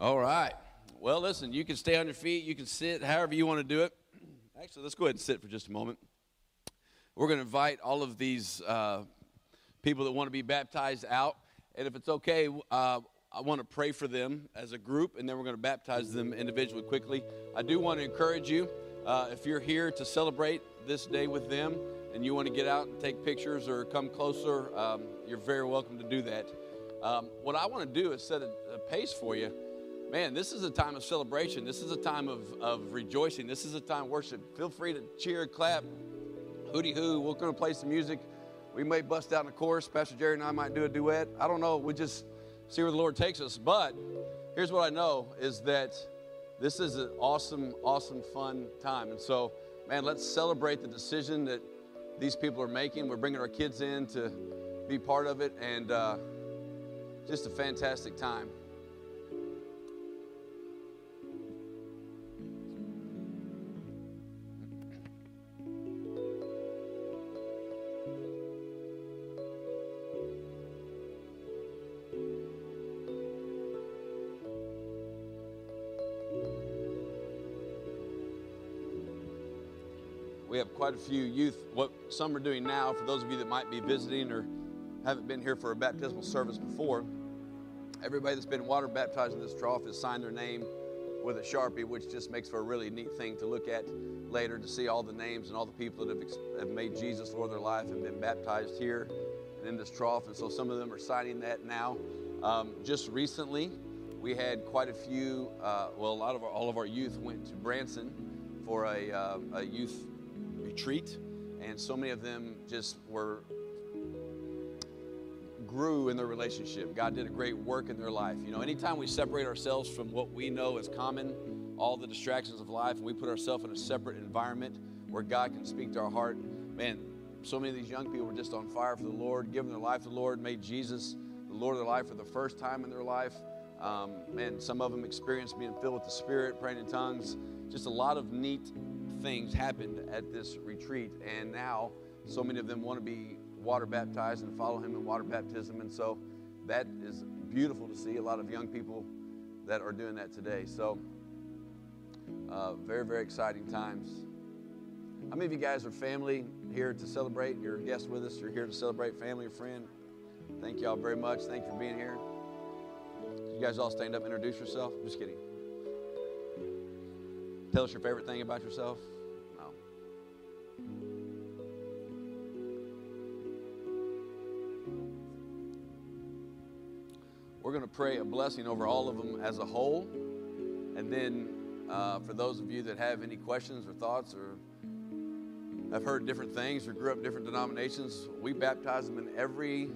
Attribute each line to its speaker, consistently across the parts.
Speaker 1: All right. Well, listen, you can stay on your feet, you can sit, however you want to do it. Actually, let's go ahead and sit for just a moment. We're going to invite all of these uh, people that want to be baptized out. And if it's okay, uh, I want to pray for them as a group, and then we're going to baptize them individually quickly. I do want to encourage you uh, if you're here to celebrate this day with them and you want to get out and take pictures or come closer, um, you're very welcome to do that. Um, what I want to do is set a, a pace for you man, this is a time of celebration. This is a time of, of rejoicing. This is a time of worship. Feel free to cheer, clap, hooty hoo. We're going to play some music. We may bust out in a chorus. Pastor Jerry and I might do a duet. I don't know. We just see where the Lord takes us. But here's what I know is that this is an awesome, awesome, fun time. And so, man, let's celebrate the decision that these people are making. We're bringing our kids in to be part of it, and uh, just a fantastic time. Have quite a few youth. What some are doing now, for those of you that might be visiting or haven't been here for a baptismal service before, everybody that's been water baptized in this trough has signed their name with a sharpie, which just makes for a really neat thing to look at later to see all the names and all the people that have, have made Jesus Lord of their life and been baptized here and in this trough. And so some of them are signing that now. Um, just recently, we had quite a few. Uh, well, a lot of our, all of our youth went to Branson for a, uh, a youth retreat, and so many of them just were grew in their relationship. God did a great work in their life. You know, anytime we separate ourselves from what we know is common, all the distractions of life, and we put ourselves in a separate environment where God can speak to our heart, man, so many of these young people were just on fire for the Lord, giving their life to the Lord, made Jesus the Lord of their life for the first time in their life. Um, man, some of them experienced being filled with the Spirit, praying in tongues. Just a lot of neat things happened at this retreat, and now so many of them want to be water baptized and follow Him in water baptism. And so that is beautiful to see a lot of young people that are doing that today. So, uh, very, very exciting times. How many of you guys are family here to celebrate? You're a guest with us. You're here to celebrate family or friend. Thank y'all very much. Thank you for being here. You guys all stand up and introduce yourself. Just kidding. Tell us your favorite thing about yourself. No. We're going to pray a blessing over all of them as a whole. And then uh, for those of you that have any questions or thoughts or have heard different things or grew up different denominations, we baptize them in every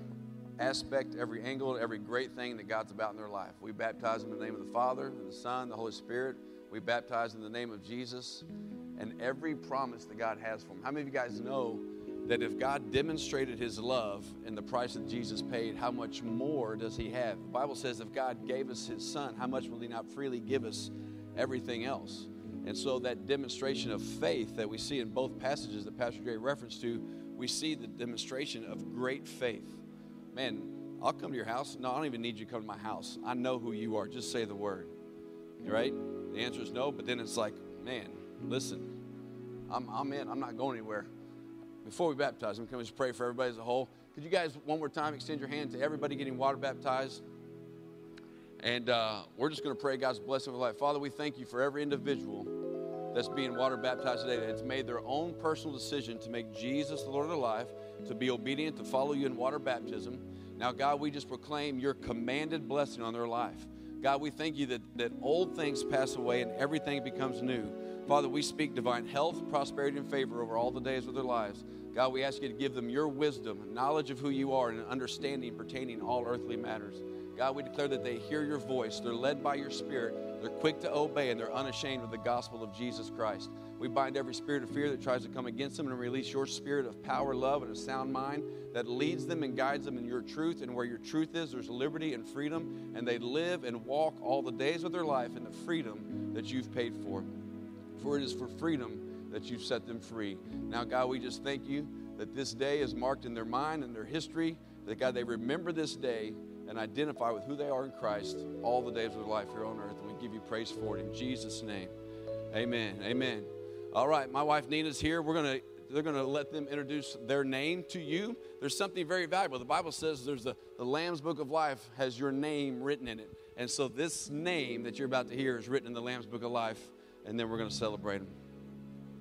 Speaker 1: aspect, every angle, every great thing that God's about in their life. We baptize them in the name of the Father, and the Son, the Holy Spirit. We baptize in the name of Jesus and every promise that God has for them. How many of you guys know that if God demonstrated his love in the price that Jesus paid, how much more does he have? The Bible says if God gave us his son, how much will he not freely give us everything else? And so that demonstration of faith that we see in both passages that Pastor Gray referenced to, we see the demonstration of great faith. Man, I'll come to your house. No, I don't even need you to come to my house. I know who you are. Just say the word. Right? The answer is no, but then it's like, man, listen, I'm, I'm in. I'm not going anywhere. Before we baptize, I'm going to just pray for everybody as a whole. Could you guys, one more time, extend your hand to everybody getting water baptized? And uh, we're just going to pray God's blessing of life. Father, we thank you for every individual that's being water baptized today that's made their own personal decision to make Jesus the Lord of their life, to be obedient, to follow you in water baptism. Now, God, we just proclaim your commanded blessing on their life. God, we thank you that, that old things pass away and everything becomes new. Father, we speak divine health, prosperity, and favor over all the days of their lives. God, we ask you to give them your wisdom, knowledge of who you are, and an understanding pertaining all earthly matters. God, we declare that they hear your voice, they're led by your spirit, they're quick to obey, and they're unashamed of the gospel of Jesus Christ. We bind every spirit of fear that tries to come against them and release your spirit of power, love, and a sound mind that leads them and guides them in your truth. And where your truth is, there's liberty and freedom, and they live and walk all the days of their life in the freedom that you've paid for. For it is for freedom that you've set them free. Now, God, we just thank you that this day is marked in their mind and their history, that God, they remember this day and identify with who they are in Christ all the days of their life here on earth. And we give you praise for it in Jesus' name. Amen. Amen. All right, my wife Nina's here. We're going to they're going to let them introduce their name to you. There's something very valuable. The Bible says there's the, the Lamb's Book of Life has your name written in it. And so this name that you're about to hear is written in the Lamb's Book of Life, and then we're going to celebrate him.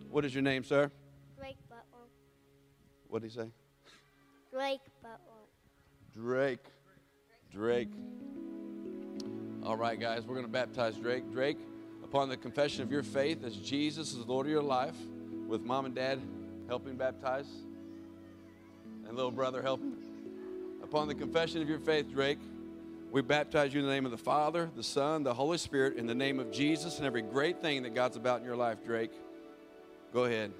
Speaker 1: What is your name, sir?
Speaker 2: Drake Butler.
Speaker 1: What did he say?
Speaker 2: Drake Butler.
Speaker 1: Drake. Drake. All right, guys, we're going to baptize Drake. Drake, upon the confession of your faith as Jesus is Lord of your life, with mom and dad helping baptize, and little brother helping. Upon the confession of your faith, Drake, we baptize you in the name of the Father, the Son, the Holy Spirit, in the name of Jesus and every great thing that God's about in your life, Drake. Go ahead.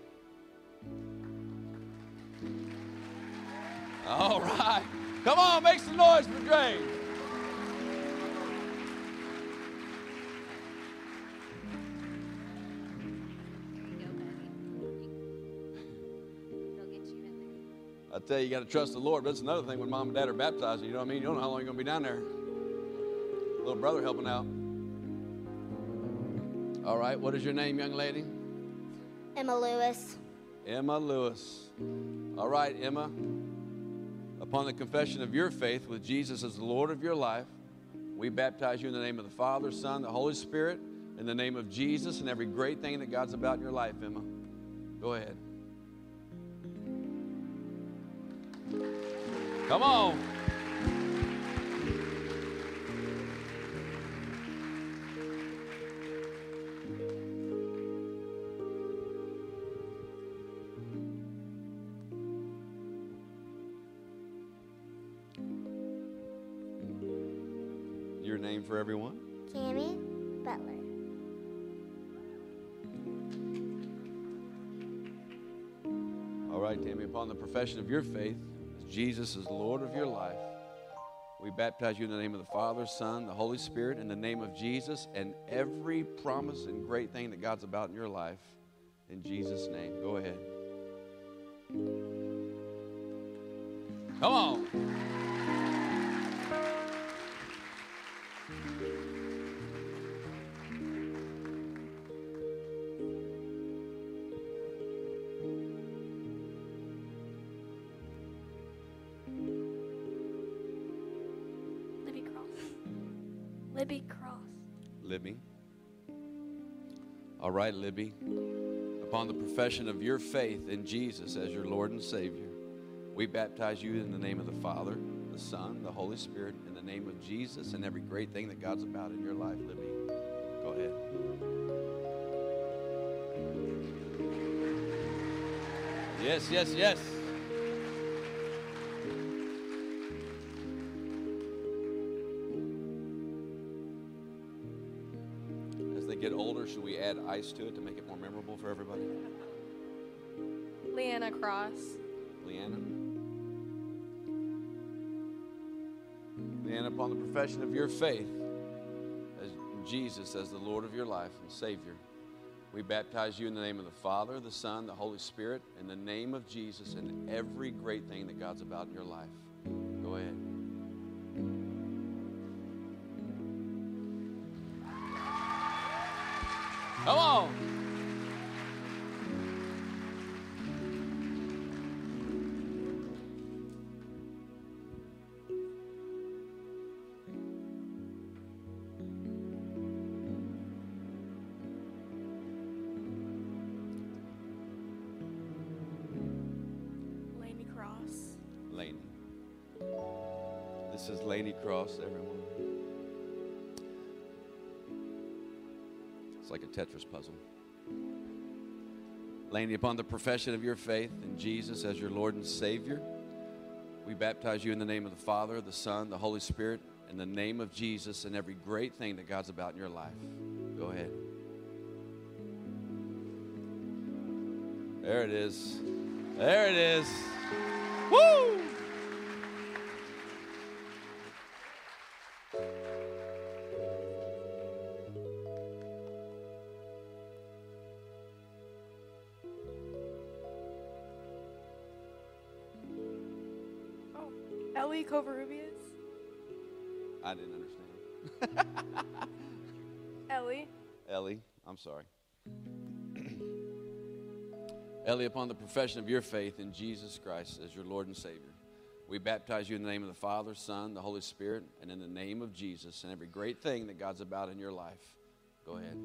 Speaker 1: All right. Come on, make some noise for Drake. I tell you, you got to trust the Lord. But that's another thing when mom and dad are baptizing. You know what I mean? You don't know how long you're going to be down there. Little brother helping out. All right. What is your name, young lady?
Speaker 2: Emma Lewis.
Speaker 1: Emma Lewis. All right, Emma. Upon the confession of your faith with Jesus as the Lord of your life, we baptize you in the name of the Father, Son, the Holy Spirit, in the name of Jesus and every great thing that God's about in your life, Emma. Go ahead. Come on. For everyone?
Speaker 2: Tammy Butler.
Speaker 1: All right, Tammy, upon the profession of your faith, as Jesus is Lord of your life, we baptize you in the name of the Father, Son, the Holy Spirit, in the name of Jesus, and every promise and great thing that God's about in your life, in Jesus' name. Go ahead. Come on. All right, Libby. Upon the profession of your faith in Jesus as your Lord and Savior, we baptize you in the name of the Father, the Son, the Holy Spirit, in the name of Jesus and every great thing that God's about in your life, Libby. Go ahead. Yes, yes, yes. We add ice to it to make it more memorable for everybody?
Speaker 3: Leanna Cross.
Speaker 1: Leanna? Leanna, upon the profession of your faith as Jesus as the Lord of your life and Savior, we baptize you in the name of the Father, the Son, the Holy Spirit, in the name of Jesus and every great thing that God's about in your life. Go ahead. Come on.
Speaker 3: Laney Cross.
Speaker 1: Laney. This is Laney Cross, everyone. Like a Tetris puzzle. Laney, upon the profession of your faith in Jesus as your Lord and Savior, we baptize you in the name of the Father, the Son, the Holy Spirit, in the name of Jesus and every great thing that God's about in your life. Go ahead. There it is. There it is. Woo!
Speaker 3: Ellie Covarrubias.
Speaker 1: I didn't understand.
Speaker 3: Ellie.
Speaker 1: Ellie, I'm sorry. Ellie, upon the profession of your faith in Jesus Christ as your Lord and Savior, we baptize you in the name of the Father, Son, the Holy Spirit, and in the name of Jesus and every great thing that God's about in your life. Go ahead.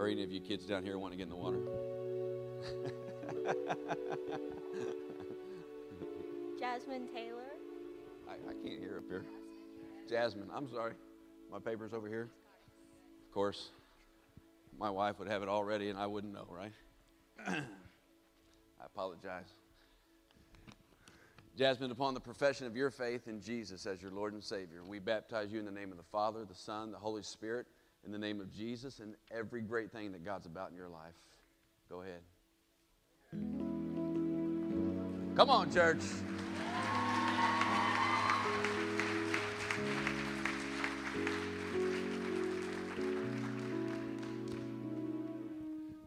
Speaker 1: Are any of you kids down here want to get in the water?
Speaker 2: Jasmine Taylor.
Speaker 1: I, I can't hear up here. Jasmine, I'm sorry. My paper's over here. Of course, my wife would have it already and I wouldn't know, right? I apologize. Jasmine, upon the profession of your faith in Jesus as your Lord and Savior, we baptize you in the name of the Father, the Son, the Holy Spirit, in the name of Jesus, and every great thing that God's about in your life. Go ahead. Come on, church.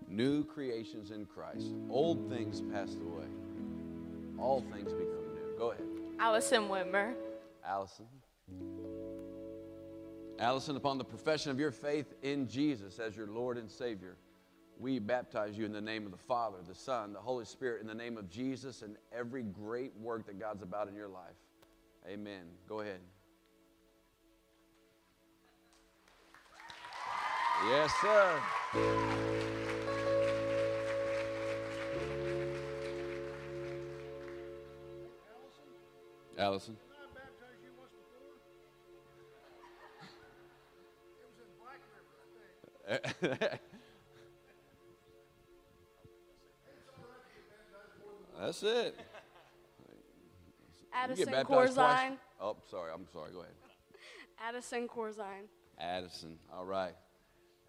Speaker 1: New creations in Christ. Old things passed away. All things become new. Go ahead.
Speaker 3: Allison Whitmer.
Speaker 1: Allison. Allison, upon the profession of your faith in Jesus as your Lord and Savior, we baptize you in the name of the Father, the Son, the Holy Spirit, in the name of Jesus and every great work that God's about in your life. Amen. Go ahead. Yes, sir. Allison.
Speaker 4: I
Speaker 1: That's it.
Speaker 3: Addison
Speaker 1: get baptized twice.
Speaker 3: Corzine.
Speaker 1: Oh, sorry. I'm sorry. Go ahead.
Speaker 3: Addison Corzine.
Speaker 1: Addison. All right.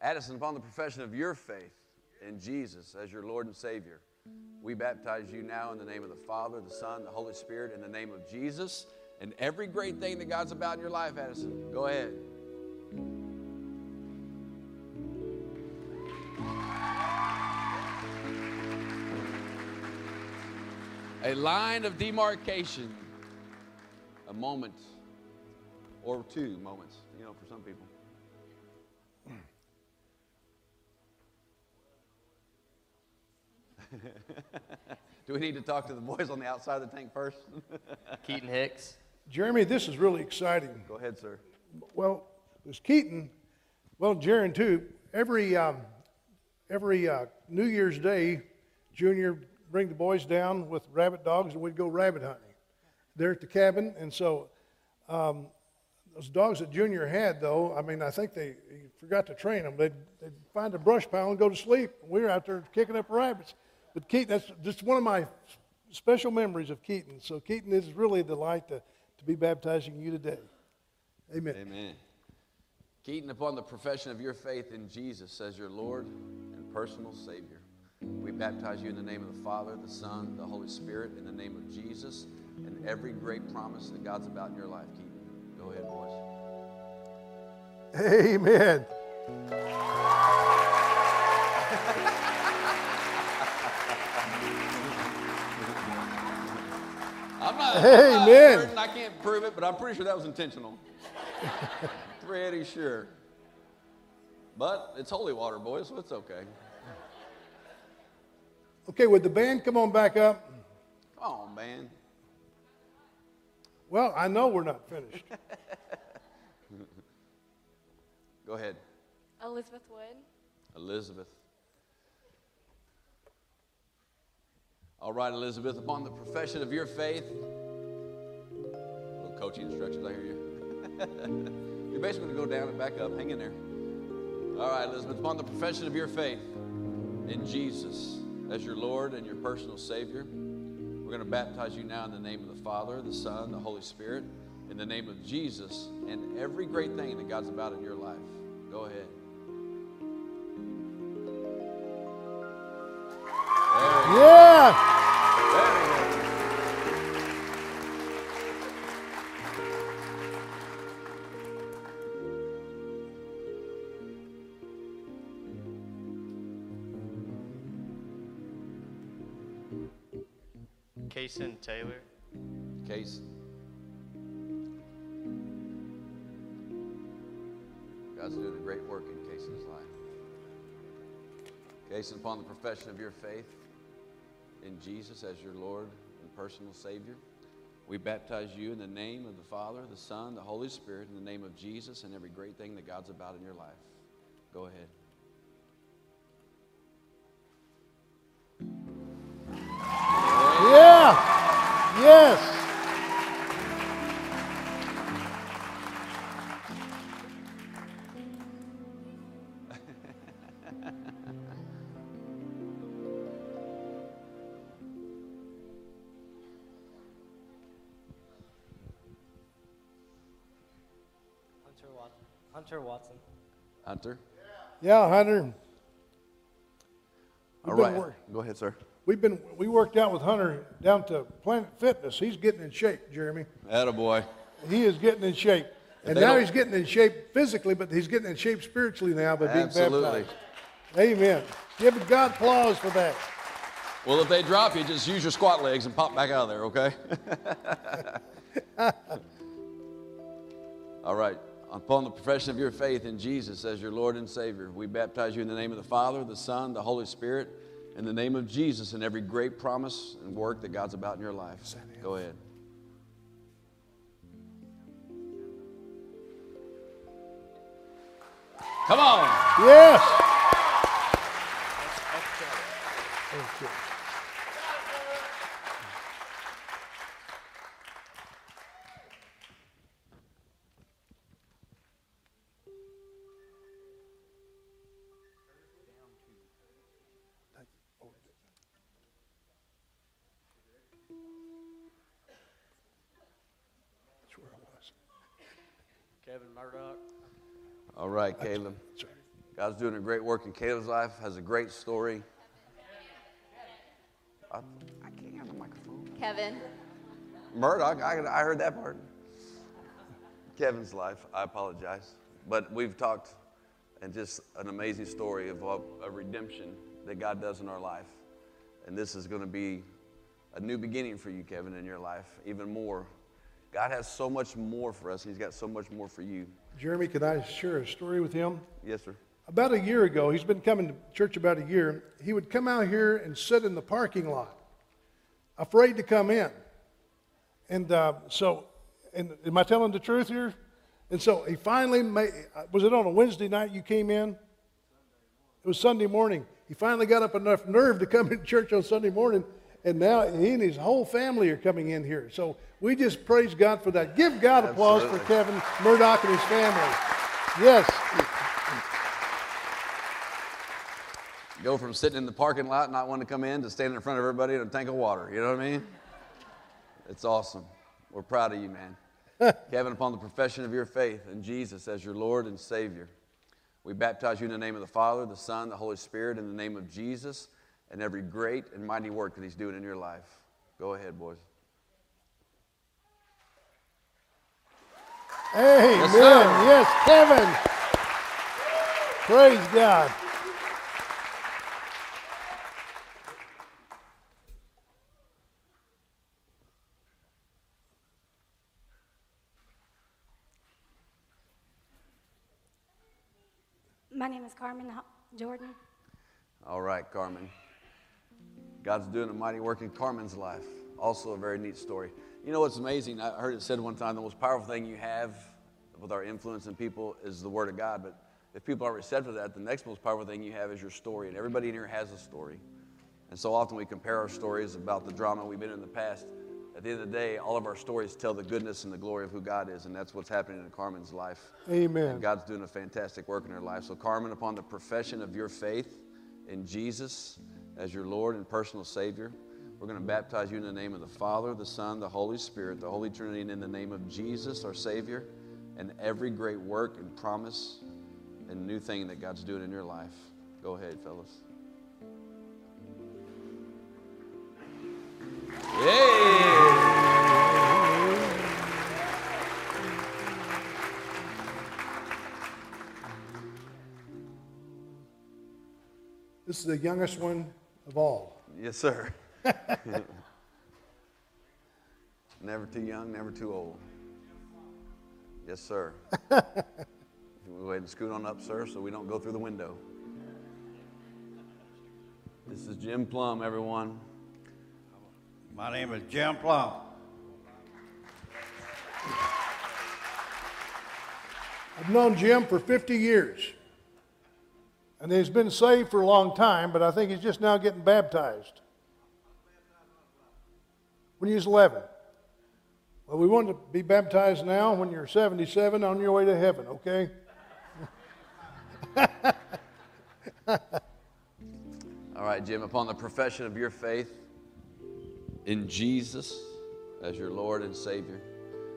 Speaker 1: Addison, upon the profession of your faith in Jesus as your Lord and Savior, we baptize you now in the name of the Father, the Son, the Holy Spirit, in the name of Jesus, and every great thing that God's about in your life, Addison. Go ahead. A line of demarcation, a moment or two moments, you know, for some people. Do we need to talk to the boys on the outside of the tank first?
Speaker 5: Keaton Hicks.
Speaker 4: Jeremy, this is really exciting.
Speaker 1: Go ahead, sir.
Speaker 4: Well, there's Keaton, well, Jaron too. Every um, every uh, New Year's Day, Junior bring the boys down with rabbit dogs, and we'd go rabbit hunting there at the cabin. And so, um, those dogs that Junior had, though, I mean, I think they he forgot to train them. They'd, they'd find a brush pile and go to sleep. We were out there kicking up rabbits. But Keaton, that's just one of my special memories of Keaton. So Keaton is really a delight to, to be baptizing you today. Amen.
Speaker 1: Amen. Keaton, upon the profession of your faith in Jesus as your Lord and personal Savior, baptize you in the name of the Father, the Son, the Holy Spirit, in the name of Jesus, and every great promise that God's about in your life, Keaton. Go ahead, boys.
Speaker 4: Amen.
Speaker 1: I'm not,
Speaker 4: Amen.
Speaker 1: I'm not certain, I can't prove it, but I'm pretty sure that was intentional. pretty sure. But it's holy water, boys, so it's okay.
Speaker 4: Okay, would the band come on back up?
Speaker 1: Come on, man.
Speaker 4: Well, I know we're not finished.
Speaker 1: Go ahead,
Speaker 3: Elizabeth Wood.
Speaker 1: Elizabeth. All right, Elizabeth, upon the profession of your faith, little coaching instructions, I hear you. You're basically going to go down and back up. Hang in there. All right, Elizabeth, upon the profession of your faith in Jesus as your Lord and your personal Savior, we're going to baptize you now in the name of the Father, the Son, the Holy Spirit, in the name of Jesus, and every great thing that God's about in your life. Go ahead.
Speaker 5: Kason Taylor.
Speaker 1: Case. God's doing a great work in Cason's life. Cason, upon the profession of your faith in Jesus as your Lord and personal Savior, we baptize you in the name of the Father, the Son, the Holy Spirit, in the name of Jesus and every great thing that God's about in your life. Go ahead.
Speaker 4: Yes.
Speaker 6: Hunter Watson. Hunter Watson.
Speaker 1: Hunter.
Speaker 4: Yeah, Hunter.
Speaker 1: All
Speaker 4: been
Speaker 1: right.
Speaker 4: wor-
Speaker 1: Go ahead, sir.
Speaker 4: We've been we worked out with Hunter down to Planet Fitness. He's getting in shape, Jeremy.
Speaker 1: Attaboy.
Speaker 4: He is getting in shape. And now he's getting in shape physically, but he's getting in shape spiritually now by being
Speaker 1: Absolutely.
Speaker 4: baptized. Amen. Give God applause for that.
Speaker 1: Well, if they drop you, just use your squat legs and pop back out of there, okay? All right. Upon the profession of your faith in Jesus as your Lord and Savior, we baptize you in the name of the Father, the Son, the Holy Spirit, in the name of Jesus and every great promise and work that God's about in your life. Go ahead. Come on.
Speaker 4: Yes. That's where I was.
Speaker 5: Kevin Murdoch.
Speaker 1: All right, Caleb. God's doing a great work in Caleb's life, has a great story. I, I can't have the microphone.
Speaker 2: Kevin.
Speaker 1: Murdoch, I, I heard that part. Kevin's life, I apologize. But we've talked, and just an amazing story of a, a redemption that God does in our life. And this is going to be a new beginning for you, Kevin, in your life, even more. God has so much more for us, He's got so much more for you.
Speaker 4: Jeremy, can I share a story with him?
Speaker 1: Yes, sir.
Speaker 4: About a year ago, he's been coming to church about a year. He would come out here and sit in the parking lot, afraid to come in. And uh, so, and am I telling the truth here? And so he finally made, was it on a Wednesday night you came in? It was Sunday morning. He finally got up enough nerve to come in church on Sunday morning, and now he and his whole family are coming in here. So we just praise God for that. Give God applause for Kevin Murdoch and his family. Yes.
Speaker 1: Go from sitting in the parking lot, not wanting to come in, to standing in front of everybody in a tank of water. You know what I mean? It's awesome. We're proud of you, man. Kevin, upon the profession of your faith in Jesus as your Lord and Savior, we baptize you in the name of the Father, the Son, the Holy Spirit, in the name of Jesus, and every great and mighty work that He's doing in your life. Go ahead, boys.
Speaker 4: Amen.
Speaker 1: sir.
Speaker 4: Yes, Kevin. Praise God.
Speaker 2: My name is Carmen Jordan.
Speaker 1: All right, Carmen. God's doing a mighty work in Carmen's life. Also, a very neat story. You know what's amazing? I heard it said one time the most powerful thing you have with our influence in people is the Word of God. But if people aren't receptive to that, the next most powerful thing you have is your story. And everybody in here has a story. And so often we compare our stories about the drama we've been in the past. At the end of the day, all of our stories tell the goodness and the glory of who God is. And that's what's happening in Carmen's life.
Speaker 4: Amen.
Speaker 1: And God's doing a fantastic work in her life. So, Carmen, upon the profession of your faith in Jesus as your Lord and personal Savior, we're going to baptize you in the name of the Father, the Son, the Holy Spirit, the Holy Trinity, and in the name of Jesus, our Savior, and every great work and promise and new thing that God's doing in your life. Go ahead, fellas. Yay!
Speaker 4: This is the youngest one of all.
Speaker 1: Yes, sir. Never too young, never too old. Yes, sir. We'll go ahead and scoot on up, sir, so we don't go through the window. This is Jim Plum, everyone.
Speaker 7: My name is Jim Plum.
Speaker 4: I've known Jim for 50 years. And he's been saved for a long time, but I think he's just now getting baptized. When he was 11. Well, we want to be baptized now when you're 77 on your way to heaven, okay?
Speaker 1: All right, Jim, upon the profession of your faith in Jesus as your Lord and Savior,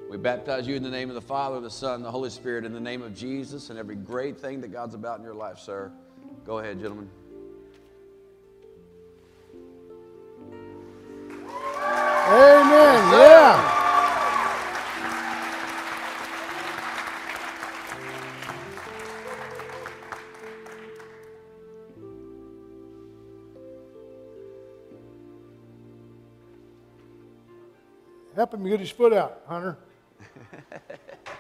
Speaker 1: we baptize you in the name of the Father, the Son, the Holy Spirit, in the name of Jesus and every great thing that God's about in your life, sir. Go ahead, gentlemen.
Speaker 4: Amen. Yeah. Help him get his foot out, Hunter.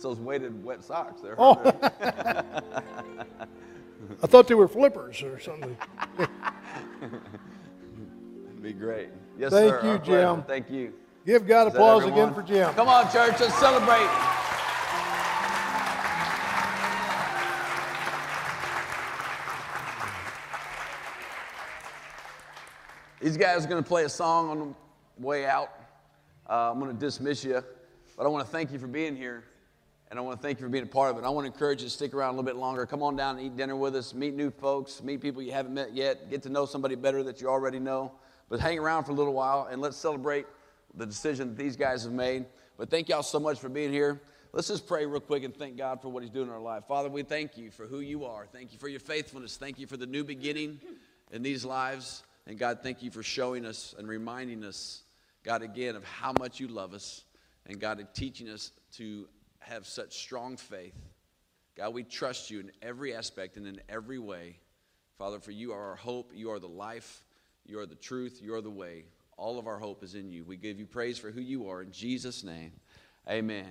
Speaker 1: It's those weighted wet socks there.
Speaker 4: Oh. I thought they were flippers or something.
Speaker 1: Be great. Yes, sir.
Speaker 4: Thank
Speaker 1: sir.
Speaker 4: you,
Speaker 1: pleasure.
Speaker 4: Jim.
Speaker 1: Thank you.
Speaker 4: Give God
Speaker 1: Is
Speaker 4: applause again for Jim.
Speaker 1: Come on, church, let's celebrate. These guys are going to play a song on the way out. Uh, I'm going to dismiss you, but I want to thank you for being here, and I want to thank you for being a part of it. I want to encourage you to stick around a little bit longer. Come on down and eat dinner with us, meet new folks, meet people you haven't met yet, get to know somebody better that you already know. But hang around for a little while, and let's celebrate the decision that these guys have made. But thank y'all so much for being here. Let's just pray real quick and thank God for what He's doing in our life. Father, we thank you for who you are. Thank you for your faithfulness. Thank you for the new beginning in these lives. And God, thank you for showing us and reminding us, God, again, of how much you love us. And God, teaching us to have such strong faith. God, we trust you in every aspect and in every way. Father, for you are our hope. You are the life. You are the truth. You are the way. All of our hope is in you. We give you praise for who you are. In Jesus' name, amen.